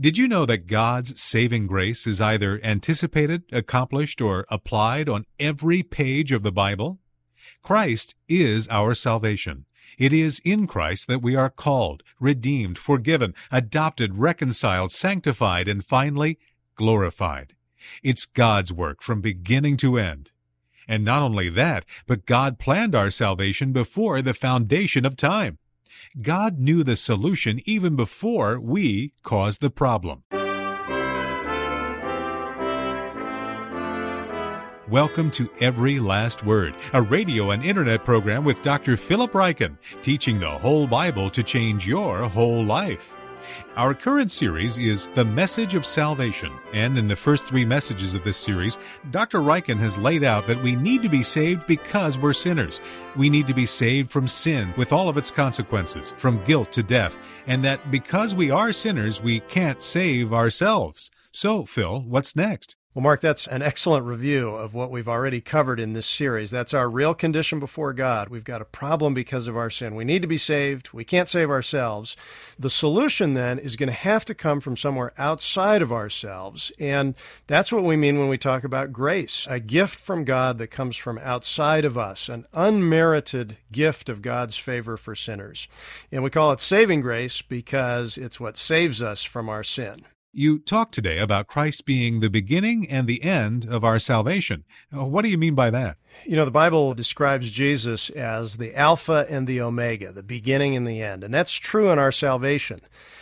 Did you know that God's saving grace is either anticipated, accomplished, or applied on every page of the Bible? Christ is our salvation. It is in Christ that we are called, redeemed, forgiven, adopted, reconciled, sanctified, and finally glorified. It's God's work from beginning to end. And not only that, but God planned our salvation before the foundation of time. God knew the solution even before we caused the problem. Welcome to Every Last Word, a radio and internet program with Dr. Philip Ryken, teaching the whole Bible to change your whole life. Our current series is The Message of Salvation, and in the first three messages of this series, Dr. Ryken has laid out that we need to be saved because we're sinners. We need to be saved from sin with all of its consequences, from guilt to death, and that because we are sinners, we can't save ourselves. So, Phil, what's next? Well, Mark, that's an excellent review of what we've already covered in this series. That's our real condition before God. We've got a problem because of our sin. We need to be saved. We can't save ourselves. The solution then is going to have to come from somewhere outside of ourselves. And that's what we mean when we talk about grace a gift from God that comes from outside of us, an unmerited gift of God's favor for sinners. And we call it saving grace because it's what saves us from our sin. You talked today about Christ being the beginning and the end of our salvation. Uh, what do you mean by that? You know, the Bible describes Jesus as the Alpha and the Omega, the beginning and the end. And that's true in our salvation.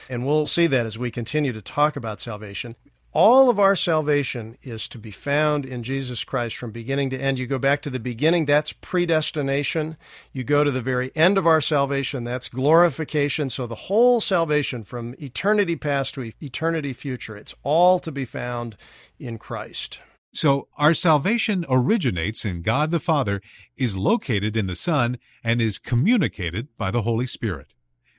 And we'll see that as we continue to talk about salvation. All of our salvation is to be found in Jesus Christ from beginning to end. You go back to the beginning, that's predestination. You go to the very end of our salvation, that's glorification. So the whole salvation from eternity past to eternity future, it's all to be found in Christ. So our salvation originates in God the Father, is located in the Son, and is communicated by the Holy Spirit.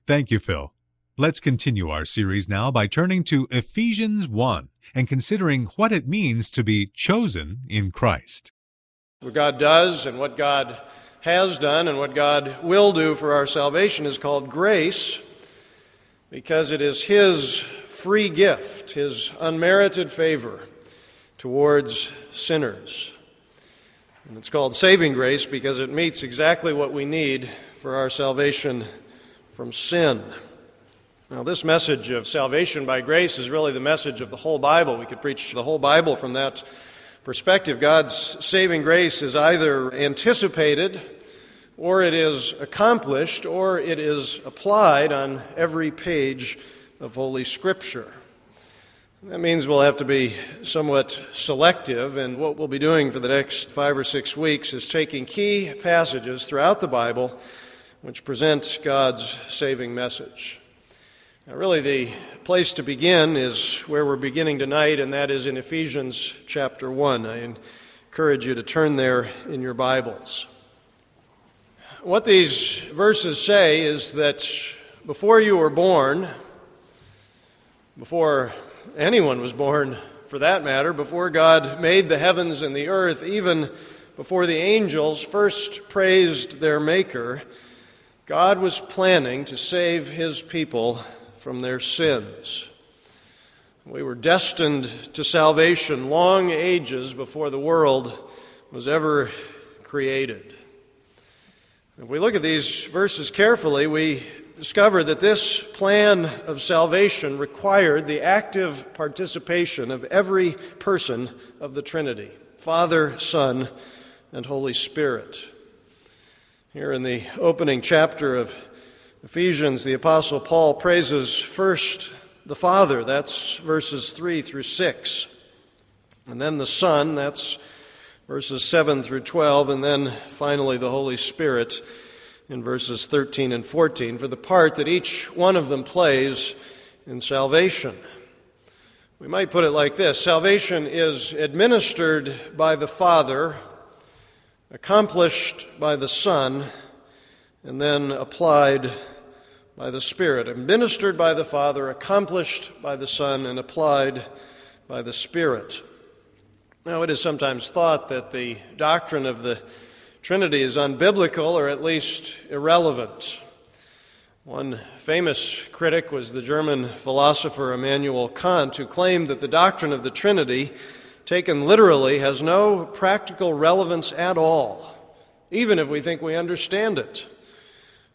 Thank you, Phil. Let's continue our series now by turning to Ephesians 1 and considering what it means to be chosen in Christ. What God does and what God has done and what God will do for our salvation is called grace because it is His free gift, His unmerited favor towards sinners. And it's called saving grace because it meets exactly what we need for our salvation from sin. Now, this message of salvation by grace is really the message of the whole Bible. We could preach the whole Bible from that perspective. God's saving grace is either anticipated, or it is accomplished, or it is applied on every page of Holy Scripture. That means we'll have to be somewhat selective, and what we'll be doing for the next five or six weeks is taking key passages throughout the Bible which present God's saving message. Now, really, the place to begin is where we're beginning tonight, and that is in Ephesians chapter 1. I encourage you to turn there in your Bibles. What these verses say is that before you were born, before anyone was born for that matter, before God made the heavens and the earth, even before the angels first praised their Maker, God was planning to save his people from their sins. We were destined to salvation long ages before the world was ever created. If we look at these verses carefully, we discover that this plan of salvation required the active participation of every person of the Trinity Father, Son, and Holy Spirit. Here in the opening chapter of Ephesians, the Apostle Paul praises first the Father, that's verses 3 through 6, and then the Son, that's verses 7 through 12, and then finally the Holy Spirit in verses 13 and 14 for the part that each one of them plays in salvation. We might put it like this Salvation is administered by the Father, accomplished by the Son, and then applied by the Spirit, administered by the Father, accomplished by the Son, and applied by the Spirit. Now, it is sometimes thought that the doctrine of the Trinity is unbiblical or at least irrelevant. One famous critic was the German philosopher Immanuel Kant, who claimed that the doctrine of the Trinity, taken literally, has no practical relevance at all, even if we think we understand it.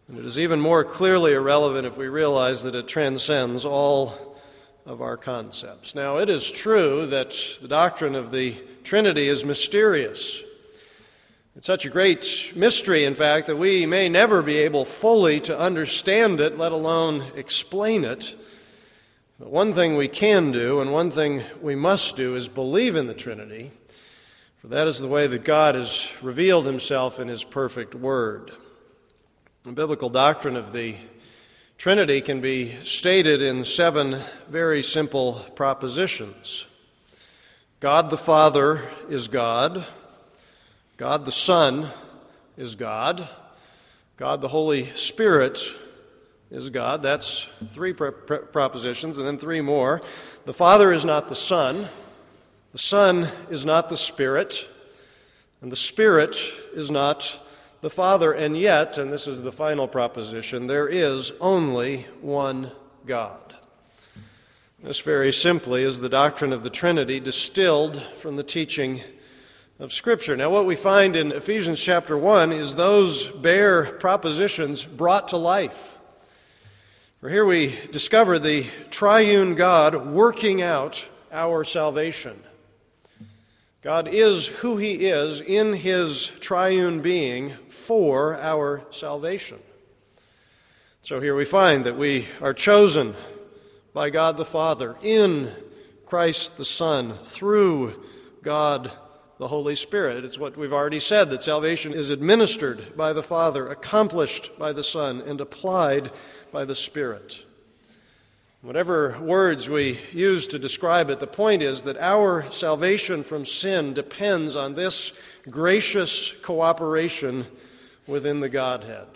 And it is even more clearly irrelevant if we realize that it transcends all of our concepts. Now, it is true that the doctrine of the Trinity is mysterious. It's such a great mystery, in fact, that we may never be able fully to understand it, let alone explain it. But one thing we can do, and one thing we must do, is believe in the Trinity, for that is the way that God has revealed himself in his perfect word. The biblical doctrine of the Trinity can be stated in seven very simple propositions God the Father is God. God the Son is God. God the Holy Spirit is God. That's three propositions, and then three more. The Father is not the Son, the Son is not the Spirit, and the Spirit is not the Father. And yet, and this is the final proposition, there is only one God. This very simply is the doctrine of the Trinity distilled from the teaching of Scripture. Now, what we find in Ephesians chapter 1 is those bare propositions brought to life. For here we discover the triune God working out our salvation. God is who He is in His triune being for our salvation. So here we find that we are chosen by God the Father in Christ the Son through God the Holy Spirit. It's what we've already said that salvation is administered by the Father, accomplished by the Son, and applied by the Spirit. Whatever words we use to describe it, the point is that our salvation from sin depends on this gracious cooperation within the Godhead.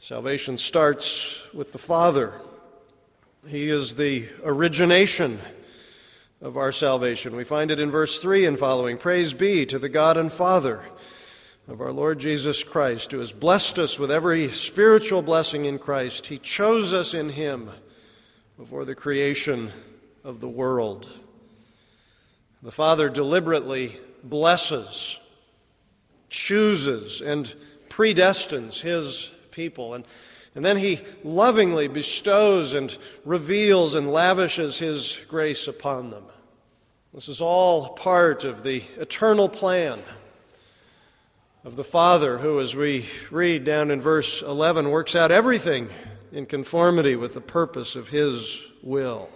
Salvation starts with the Father. He is the origination of our salvation. We find it in verse 3 and following. Praise be to the God and Father of our Lord Jesus Christ, who has blessed us with every spiritual blessing in Christ. He chose us in Him before the creation of the world. The Father deliberately blesses, chooses, and predestines His people. And and then he lovingly bestows and reveals and lavishes his grace upon them. This is all part of the eternal plan of the Father, who, as we read down in verse 11, works out everything in conformity with the purpose of his will.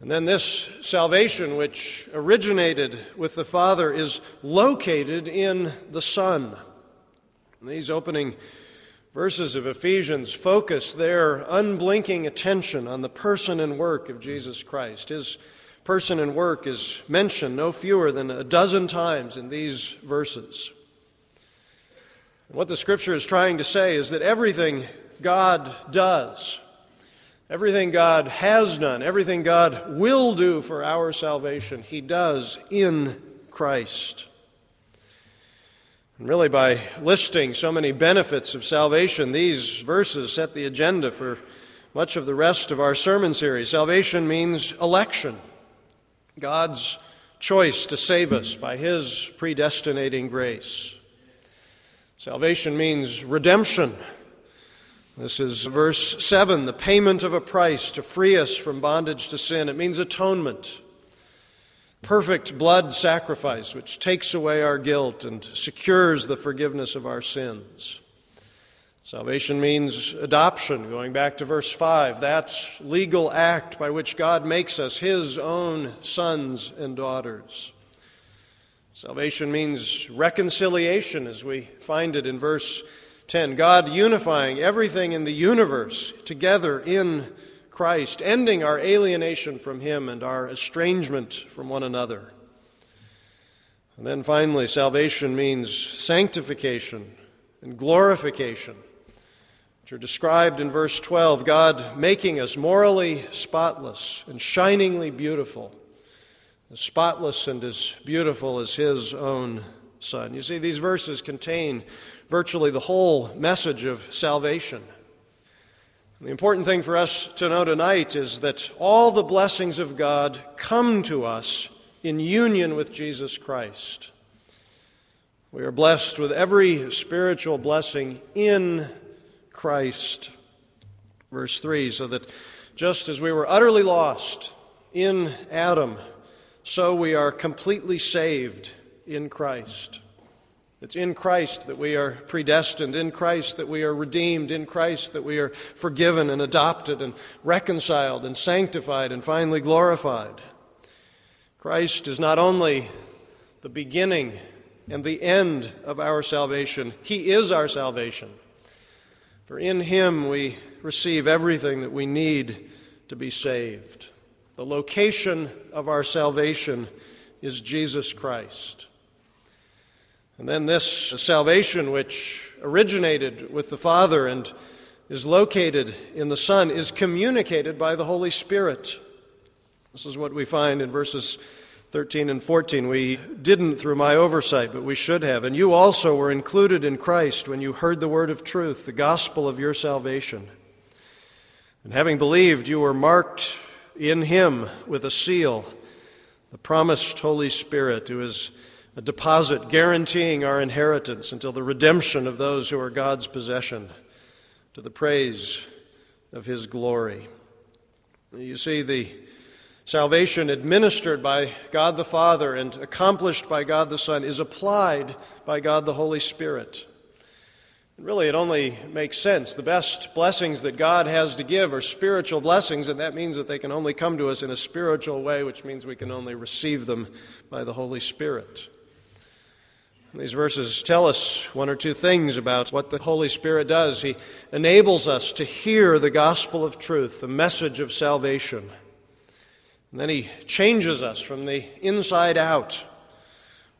And then this salvation, which originated with the Father, is located in the Son. And these opening verses of Ephesians focus their unblinking attention on the person and work of Jesus Christ. His person and work is mentioned no fewer than a dozen times in these verses. What the scripture is trying to say is that everything God does, everything God has done, everything God will do for our salvation, He does in Christ. And really, by listing so many benefits of salvation, these verses set the agenda for much of the rest of our sermon series. Salvation means election, God's choice to save us by His predestinating grace. Salvation means redemption. This is verse 7 the payment of a price to free us from bondage to sin. It means atonement perfect blood sacrifice which takes away our guilt and secures the forgiveness of our sins. Salvation means adoption, going back to verse 5. That's legal act by which God makes us his own sons and daughters. Salvation means reconciliation, as we find it in verse 10. God unifying everything in the universe together in Christ, ending our alienation from Him and our estrangement from one another. And then finally, salvation means sanctification and glorification, which are described in verse 12 God making us morally spotless and shiningly beautiful, as spotless and as beautiful as His own Son. You see, these verses contain virtually the whole message of salvation. The important thing for us to know tonight is that all the blessings of God come to us in union with Jesus Christ. We are blessed with every spiritual blessing in Christ. Verse 3 so that just as we were utterly lost in Adam, so we are completely saved in Christ. It's in Christ that we are predestined, in Christ that we are redeemed, in Christ that we are forgiven and adopted and reconciled and sanctified and finally glorified. Christ is not only the beginning and the end of our salvation, He is our salvation. For in Him we receive everything that we need to be saved. The location of our salvation is Jesus Christ. And then this salvation, which originated with the Father and is located in the Son, is communicated by the Holy Spirit. This is what we find in verses 13 and 14. We didn't through my oversight, but we should have. And you also were included in Christ when you heard the word of truth, the gospel of your salvation. And having believed, you were marked in him with a seal, the promised Holy Spirit, who is a deposit guaranteeing our inheritance until the redemption of those who are God's possession, to the praise of His glory. You see, the salvation administered by God the Father and accomplished by God the Son is applied by God the Holy Spirit. And really, it only makes sense. The best blessings that God has to give are spiritual blessings, and that means that they can only come to us in a spiritual way, which means we can only receive them by the Holy Spirit. These verses tell us one or two things about what the Holy Spirit does. He enables us to hear the gospel of truth, the message of salvation. And then He changes us from the inside out,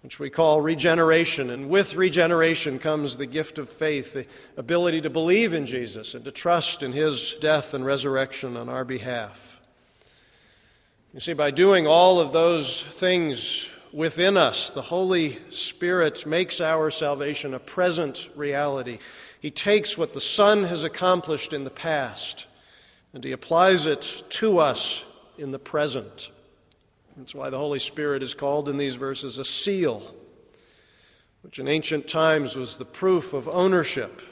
which we call regeneration. And with regeneration comes the gift of faith, the ability to believe in Jesus and to trust in His death and resurrection on our behalf. You see, by doing all of those things, within us. The Holy Spirit makes our salvation a present reality. He takes what the Son has accomplished in the past and He applies it to us in the present. That's why the Holy Spirit is called in these verses a seal, which in ancient times was the proof of ownership.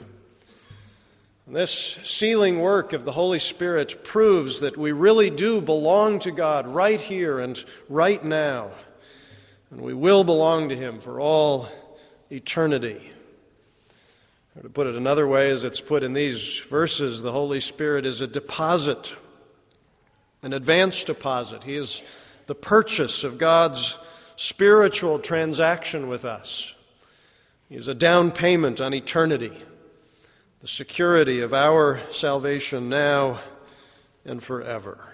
And this sealing work of the Holy Spirit proves that we really do belong to God right here and right now and we will belong to Him for all eternity. Or to put it another way, as it's put in these verses, the Holy Spirit is a deposit, an advance deposit. He is the purchase of God's spiritual transaction with us. He is a down payment on eternity, the security of our salvation now and forever.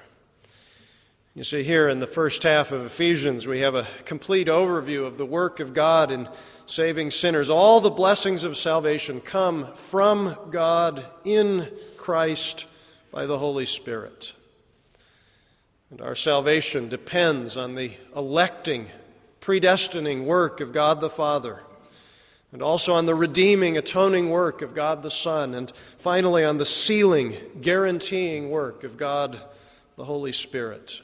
You see, here in the first half of Ephesians, we have a complete overview of the work of God in saving sinners. All the blessings of salvation come from God in Christ by the Holy Spirit. And our salvation depends on the electing, predestining work of God the Father, and also on the redeeming, atoning work of God the Son, and finally on the sealing, guaranteeing work of God the Holy Spirit.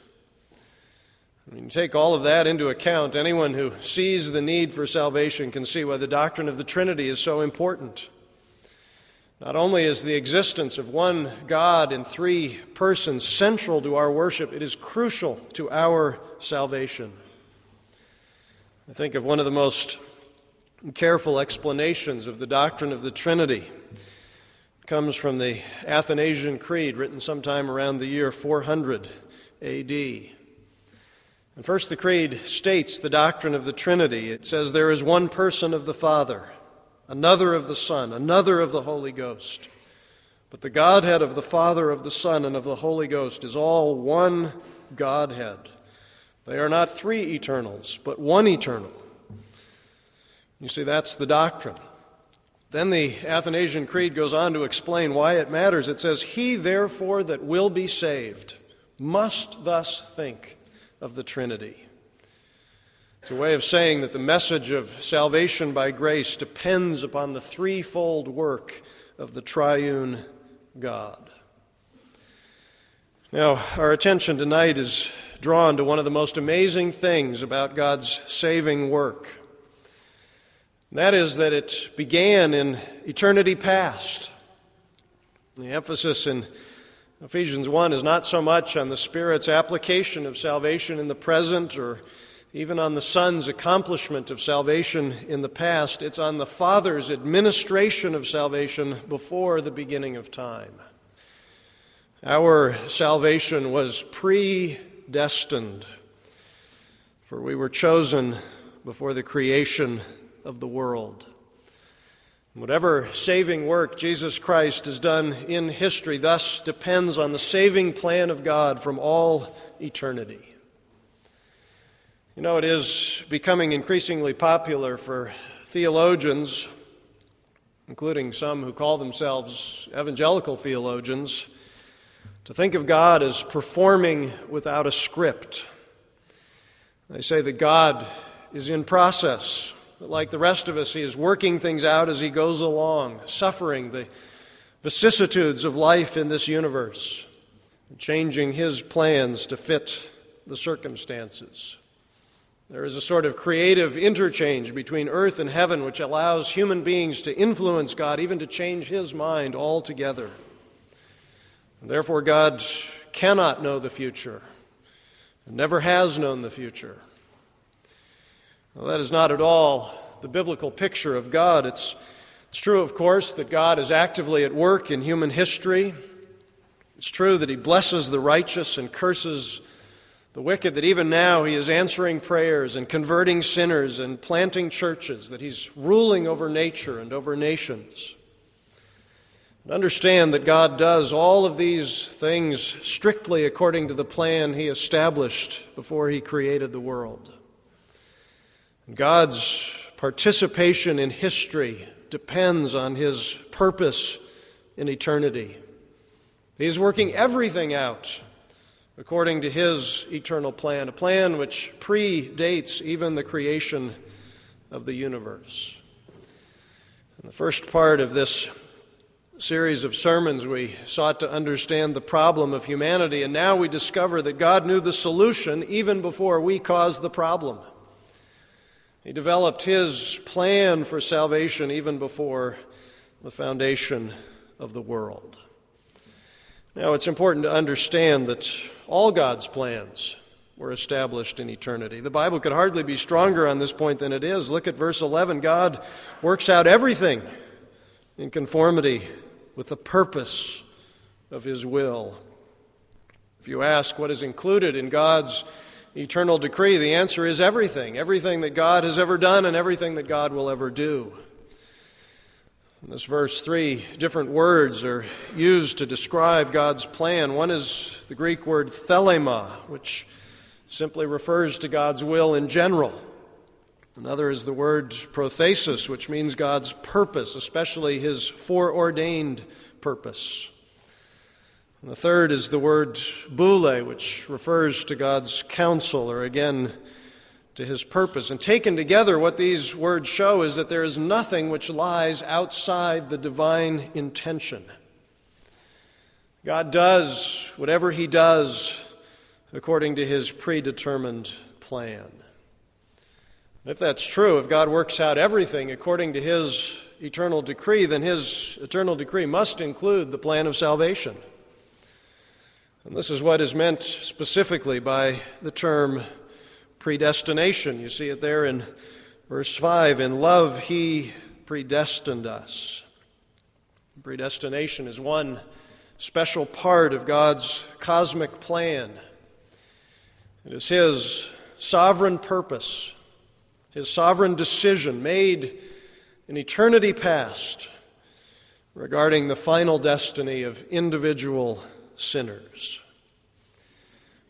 Take all of that into account, anyone who sees the need for salvation can see why the doctrine of the Trinity is so important. Not only is the existence of one God in three persons central to our worship, it is crucial to our salvation. I think of one of the most careful explanations of the doctrine of the Trinity. It comes from the Athanasian Creed, written sometime around the year 400 AD. And first, the Creed states the doctrine of the Trinity. It says there is one person of the Father, another of the Son, another of the Holy Ghost. But the Godhead of the Father, of the Son, and of the Holy Ghost is all one Godhead. They are not three eternals, but one eternal. You see, that's the doctrine. Then the Athanasian Creed goes on to explain why it matters. It says, He therefore that will be saved must thus think of the Trinity. It's a way of saying that the message of salvation by grace depends upon the threefold work of the triune God. Now, our attention tonight is drawn to one of the most amazing things about God's saving work. That is that it began in eternity past. The emphasis in Ephesians 1 is not so much on the Spirit's application of salvation in the present or even on the Son's accomplishment of salvation in the past. It's on the Father's administration of salvation before the beginning of time. Our salvation was predestined, for we were chosen before the creation of the world. Whatever saving work Jesus Christ has done in history thus depends on the saving plan of God from all eternity. You know, it is becoming increasingly popular for theologians, including some who call themselves evangelical theologians, to think of God as performing without a script. They say that God is in process, that like the rest of us, He is working things out as He goes along, suffering the vicissitudes of life in this universe, changing His plans to fit the circumstances. There is a sort of creative interchange between earth and heaven which allows human beings to influence God, even to change his mind altogether. And therefore, God cannot know the future and never has known the future. Well, that is not at all the biblical picture of God. It's, it's true, of course, that God is actively at work in human history. It's true that he blesses the righteous and curses the wicked, that even now he is answering prayers and converting sinners and planting churches, that he's ruling over nature and over nations. And understand that God does all of these things strictly according to the plan he established before he created the world. God's participation in history depends on his purpose in eternity. He is working everything out according to his eternal plan, a plan which predates even the creation of the universe. In the first part of this series of sermons, we sought to understand the problem of humanity, and now we discover that God knew the solution even before we caused the problem. He developed his plan for salvation even before the foundation of the world. Now, it's important to understand that all God's plans were established in eternity. The Bible could hardly be stronger on this point than it is. Look at verse 11. God works out everything in conformity with the purpose of His will. If you ask what is included in God's eternal decree, the answer is everything. Everything that God has ever done and everything that God will ever do. In this verse, three different words are used to describe God's plan. One is the Greek word thelema, which simply refers to God's will in general. Another is the word prothesis, which means God's purpose, especially his foreordained purpose. And the third is the word boule, which refers to God's counsel, or again, to his purpose. And taken together, what these words show is that there is nothing which lies outside the divine intention. God does whatever he does according to his predetermined plan. If that's true, if God works out everything according to his eternal decree, then his eternal decree must include the plan of salvation. And this is what is meant specifically by the term predestination. You see it there in verse 5. In love, he predestined us. Predestination is one special part of God's cosmic plan. It is His sovereign purpose, His sovereign decision made in eternity past regarding the final destiny of individual sinners.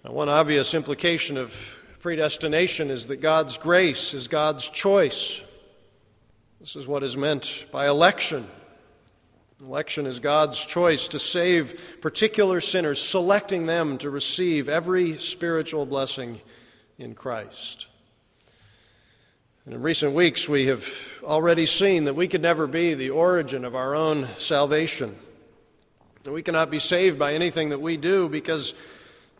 Now, one obvious implication of predestination is that God's grace is God's choice. This is what is meant by election. Election is God's choice to save particular sinners, selecting them to receive every spiritual blessing in Christ. And in recent weeks, we have already seen that we could never be the origin of our own salvation. We cannot be saved by anything that we do because,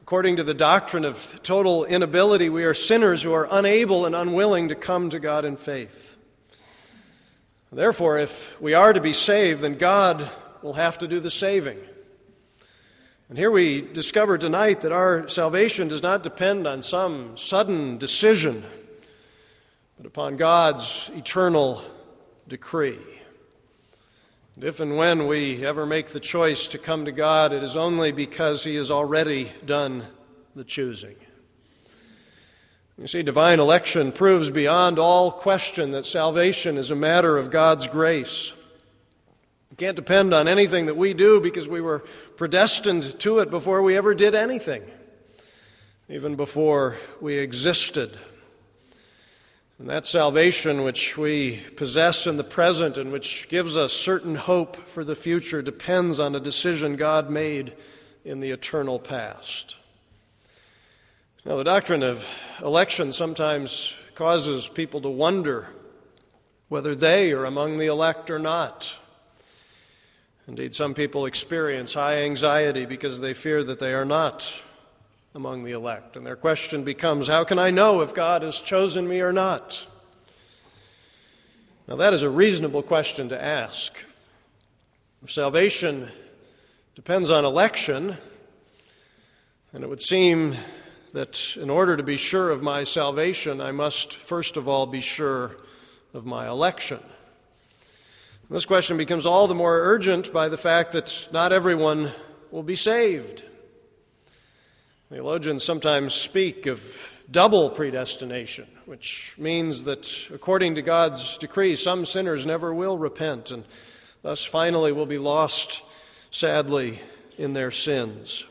according to the doctrine of total inability, we are sinners who are unable and unwilling to come to God in faith. Therefore, if we are to be saved, then God will have to do the saving. And here we discover tonight that our salvation does not depend on some sudden decision, but upon God's eternal decree. If and when we ever make the choice to come to God, it is only because He has already done the choosing. You see, divine election proves beyond all question that salvation is a matter of God's grace. We can't depend on anything that we do because we were predestined to it before we ever did anything, even before we existed. And that salvation which we possess in the present and which gives us certain hope for the future depends on a decision God made in the eternal past. Now, the doctrine of election sometimes causes people to wonder whether they are among the elect or not. Indeed, some people experience high anxiety because they fear that they are not among the elect. And their question becomes How can I know if God has chosen me or not? Now, that is a reasonable question to ask. If salvation depends on election, and it would seem that in order to be sure of my salvation, I must first of all be sure of my election. This question becomes all the more urgent by the fact that not everyone will be saved. Theologians sometimes speak of double predestination, which means that according to God's decree, some sinners never will repent and thus finally will be lost, sadly, in their sins.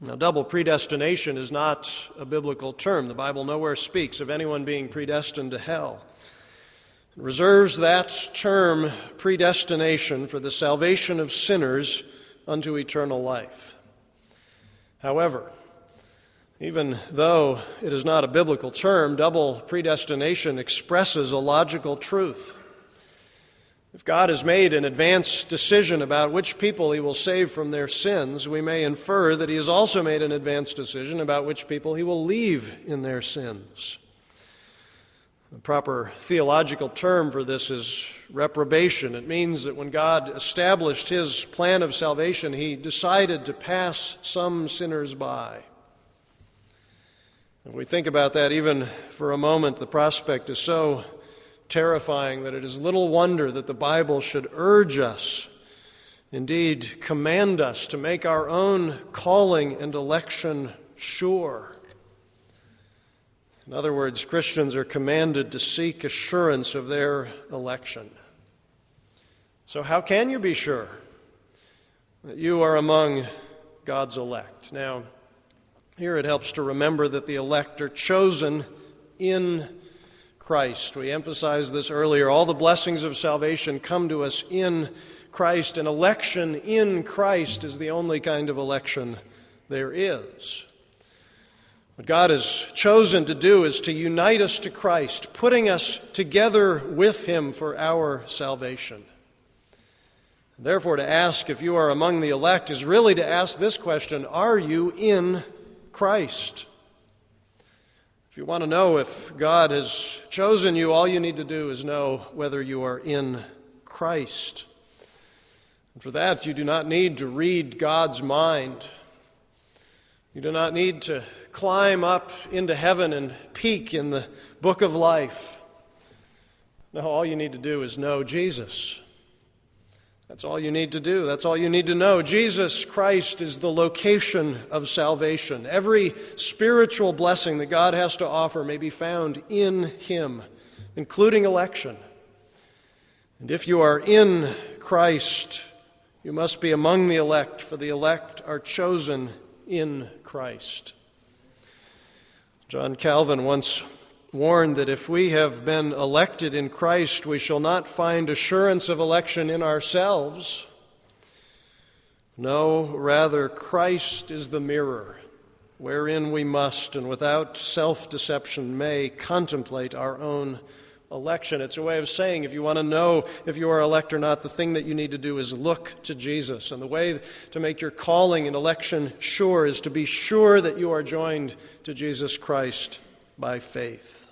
Now, double predestination is not a biblical term. The Bible nowhere speaks of anyone being predestined to hell It reserves that term predestination for the salvation of sinners unto eternal life. However, even though it is not a biblical term, double predestination expresses a logical truth. If God has made an advance decision about which people he will save from their sins, we may infer that he has also made an advance decision about which people he will leave in their sins. The proper theological term for this is reprobation. It means that when God established his plan of salvation, he decided to pass some sinners by. If we think about that even for a moment, the prospect is so terrifying that it is little wonder that the Bible should urge us, indeed, command us to make our own calling and election sure. In other words, Christians are commanded to seek assurance of their election. So, how can you be sure that you are among God's elect? Now, here it helps to remember that the elect are chosen in Christ. We emphasized this earlier. All the blessings of salvation come to us in Christ, and election in Christ is the only kind of election there is. What God has chosen to do is to unite us to Christ, putting us together with Him for our salvation. Therefore, to ask if you are among the elect is really to ask this question Are you in Christ? If you want to know if God has chosen you, all you need to do is know whether you are in Christ. And for that, you do not need to read God's mind. You do not need to climb up into heaven and peek in the book of life. No, all you need to do is know Jesus. That's all you need to do. That's all you need to know. Jesus Christ is the location of salvation. Every spiritual blessing that God has to offer may be found in Him, including election. And if you are in Christ, you must be among the elect, for the elect are chosen in Christ. John Calvin once warned that if we have been elected in Christ, we shall not find assurance of election in ourselves. No, rather, Christ is the mirror wherein we must and without self deception may contemplate our own election. It's a way of saying if you want to know if you are elect or not, the thing that you need to do is look to Jesus. And the way to make your calling and election sure is to be sure that you are joined to Jesus Christ by faith.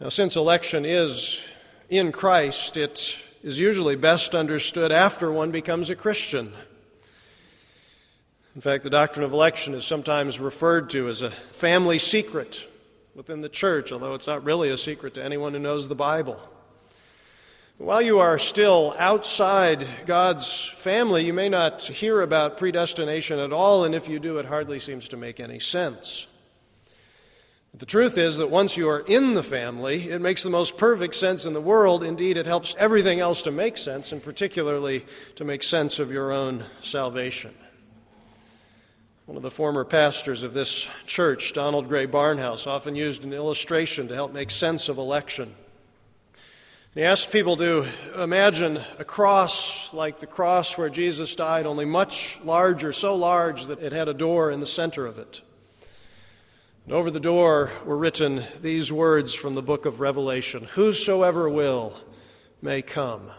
Now, since election is in Christ, it is usually best understood after one becomes a Christian. In fact, the doctrine of election is sometimes referred to as a family secret within the church, although it's not really a secret to anyone who knows the Bible. While you are still outside God's family, you may not hear about predestination at all, and if you do, it hardly seems to make any sense. But the truth is that once you are in the family, it makes the most perfect sense in the world. Indeed, it helps everything else to make sense, and particularly to make sense of your own salvation. One of the former pastors of this church, Donald Grey Barnhouse, often used an illustration to help make sense of election. He asked people to imagine a cross like the cross where Jesus died, only much larger, so large that it had a door in the center of it. And over the door were written these words from the book of Revelation Whosoever will may come.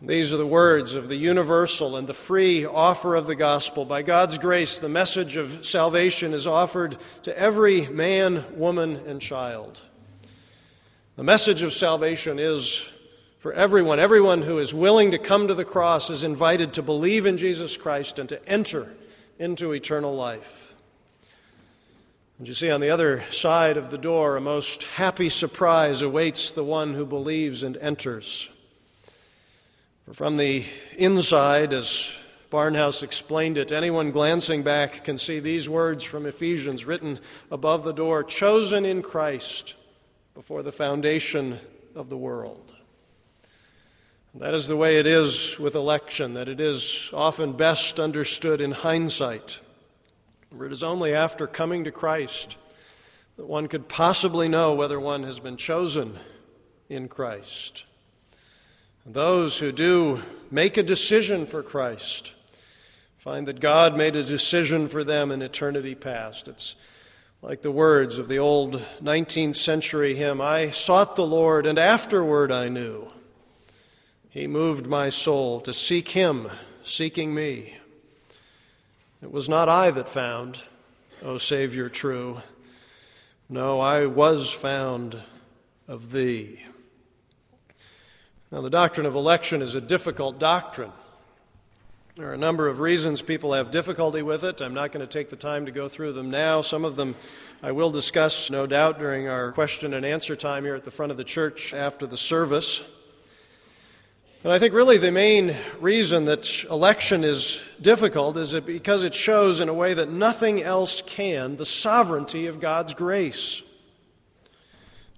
These are the words of the universal and the free offer of the gospel. By God's grace, the message of salvation is offered to every man, woman, and child. The message of salvation is for everyone. Everyone who is willing to come to the cross is invited to believe in Jesus Christ and to enter into eternal life. And you see, on the other side of the door, a most happy surprise awaits the one who believes and enters. For from the inside, as Barnhouse explained it, anyone glancing back can see these words from Ephesians written above the door chosen in Christ before the foundation of the world. That is the way it is with election, that it is often best understood in hindsight. For it is only after coming to Christ that one could possibly know whether one has been chosen in Christ. Those who do make a decision for Christ find that God made a decision for them in eternity past. It's like the words of the old 19th century hymn I sought the Lord, and afterward I knew. He moved my soul to seek Him, seeking me. It was not I that found, O Savior true. No, I was found of Thee. Now, the doctrine of election is a difficult doctrine. There are a number of reasons people have difficulty with it. I'm not going to take the time to go through them now. Some of them I will discuss, no doubt, during our question and answer time here at the front of the church after the service. And I think really the main reason that election is difficult is because it shows in a way that nothing else can the sovereignty of God's grace.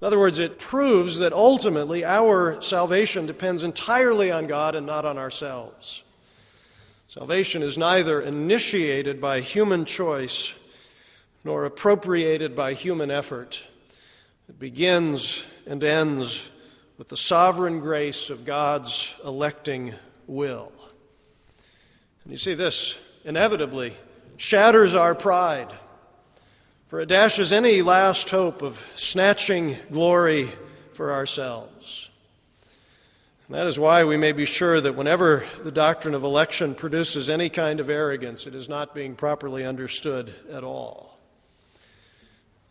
In other words, it proves that ultimately our salvation depends entirely on God and not on ourselves. Salvation is neither initiated by human choice nor appropriated by human effort. It begins and ends with the sovereign grace of God's electing will. And you see, this inevitably shatters our pride for it dashes any last hope of snatching glory for ourselves. And that is why we may be sure that whenever the doctrine of election produces any kind of arrogance, it is not being properly understood at all.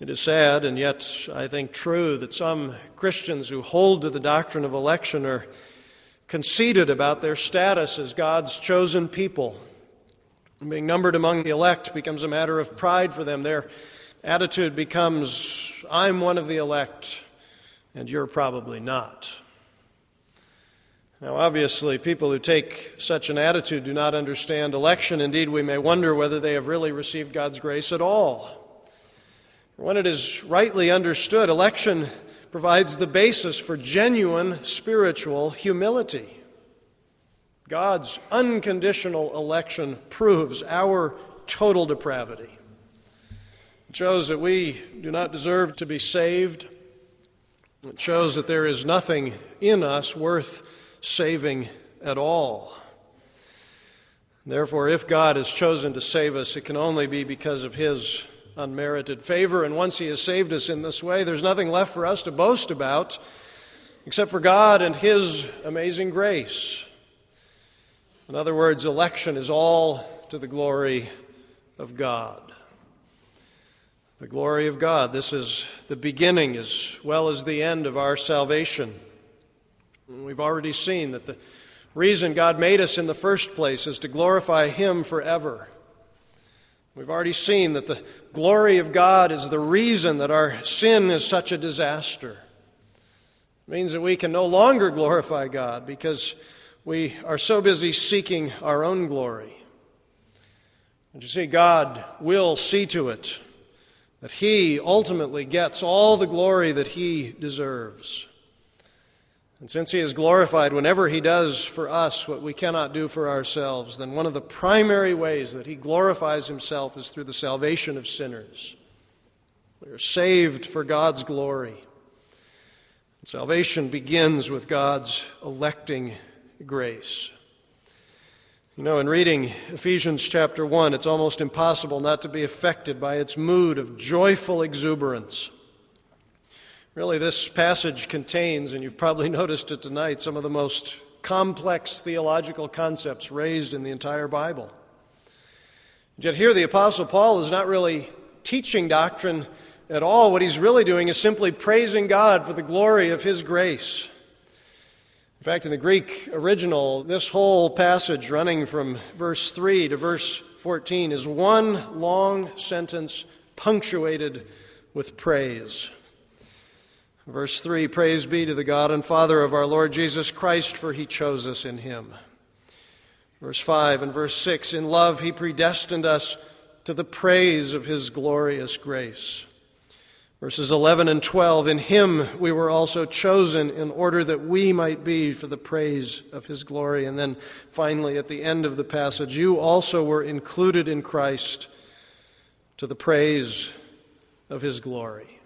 It is sad and yet, I think, true that some Christians who hold to the doctrine of election are conceited about their status as God's chosen people. Being numbered among the elect becomes a matter of pride for them. They're attitude becomes, I'm one of the elect, and you're probably not. Now, obviously, people who take such an attitude do not understand election. Indeed, we may wonder whether they have really received God's grace at all. When it is rightly understood, election provides the basis for genuine spiritual humility. God's unconditional election proves our total depravity. It shows that we do not deserve to be saved. It shows that there is nothing in us worth saving at all. Therefore, if God has chosen to save us, it can only be because of His unmerited favor. And once He has saved us in this way, there's nothing left for us to boast about except for God and His amazing grace. In other words, election is all to the glory of God. The glory of God. This is the beginning as well as the end of our salvation. And we've already seen that the reason God made us in the first place is to glorify Him forever. We've already seen that the glory of God is the reason that our sin is such a disaster. It means that we can no longer glorify God because we are so busy seeking our own glory. And you see, God will see to it that He ultimately gets all the glory that He deserves. And since He is glorified whenever He does for us what we cannot do for ourselves, then one of the primary ways that He glorifies Himself is through the salvation of sinners. We are saved for God's glory. Salvation begins with God's electing grace. You know, in reading Ephesians chapter 1, it's almost impossible not to be affected by its mood of joyful exuberance. Really, this passage contains, and you've probably noticed it tonight, some of the most complex theological concepts raised in the entire Bible. Yet here, the Apostle Paul is not really teaching doctrine at all. What he's really doing is simply praising God for the glory of his grace. In fact, in the Greek original, this whole passage running from verse 3 to verse 14 is one long sentence punctuated with praise. Verse 3 Praise be to the God and Father of our Lord Jesus Christ, for he chose us in him. Verse 5 and verse 6 In love he predestined us to the praise of his glorious grace. Verses 11 and 12 In him we were also chosen in order that we might be for the praise of his glory. And then finally, at the end of the passage, you also were included in Christ to the praise of his glory.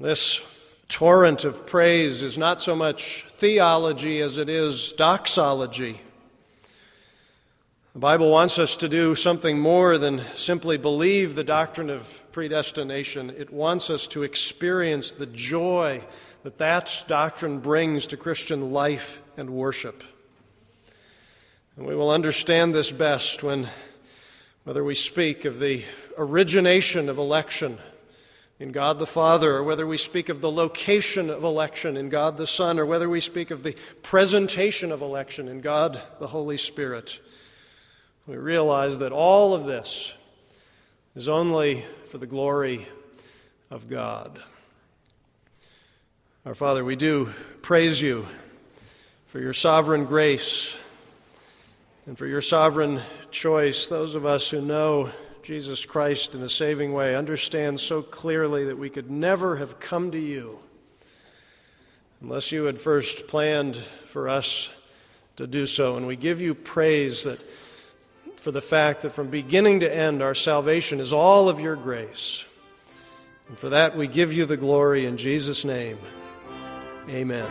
This torrent of praise is not so much theology as it is doxology. The Bible wants us to do something more than simply believe the doctrine of predestination. It wants us to experience the joy that that doctrine brings to Christian life and worship. And we will understand this best when, whether we speak of the origination of election in God the Father, or whether we speak of the location of election in God the Son, or whether we speak of the presentation of election in God the Holy Spirit, we realize that all of this is only for the glory of God. Our Father, we do praise you for your sovereign grace and for your sovereign choice. Those of us who know Jesus Christ in a saving way understand so clearly that we could never have come to you unless you had first planned for us to do so. And we give you praise that for the fact that from beginning to end our salvation is all of your grace. And for that we give you the glory in Jesus' name. Amen.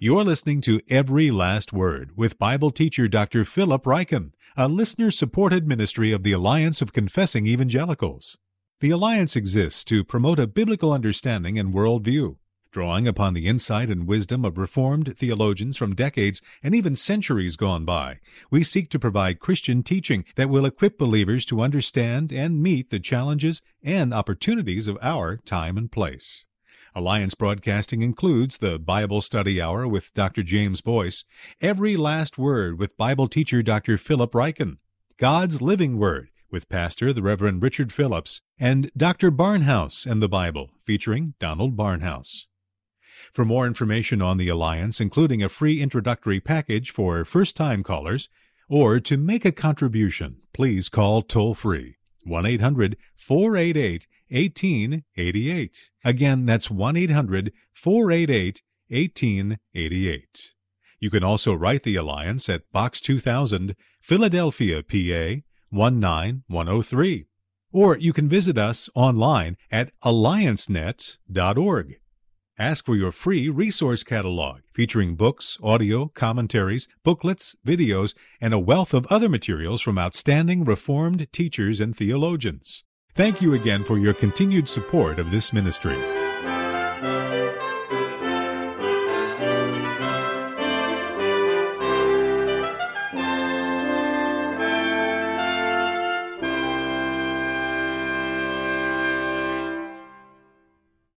You're listening to Every Last Word with Bible teacher Dr. Philip Ryken, a listener supported ministry of the Alliance of Confessing Evangelicals. The Alliance exists to promote a biblical understanding and worldview. Drawing upon the insight and wisdom of Reformed theologians from decades and even centuries gone by, we seek to provide Christian teaching that will equip believers to understand and meet the challenges and opportunities of our time and place. Alliance Broadcasting includes the Bible Study Hour with Dr. James Boice, Every Last Word with Bible teacher Dr. Philip Ryken, God's Living Word with Pastor the Reverend Richard Phillips, and Dr. Barnhouse and the Bible featuring Donald Barnhouse. For more information on the Alliance, including a free introductory package for first time callers, or to make a contribution, please call toll free 1 800 488 1888. Again, that's 1 800 488 1888. You can also write the Alliance at Box 2000, Philadelphia, PA 19103. Or you can visit us online at alliancenet.org. Ask for your free resource catalog featuring books, audio, commentaries, booklets, videos, and a wealth of other materials from outstanding Reformed teachers and theologians. Thank you again for your continued support of this ministry.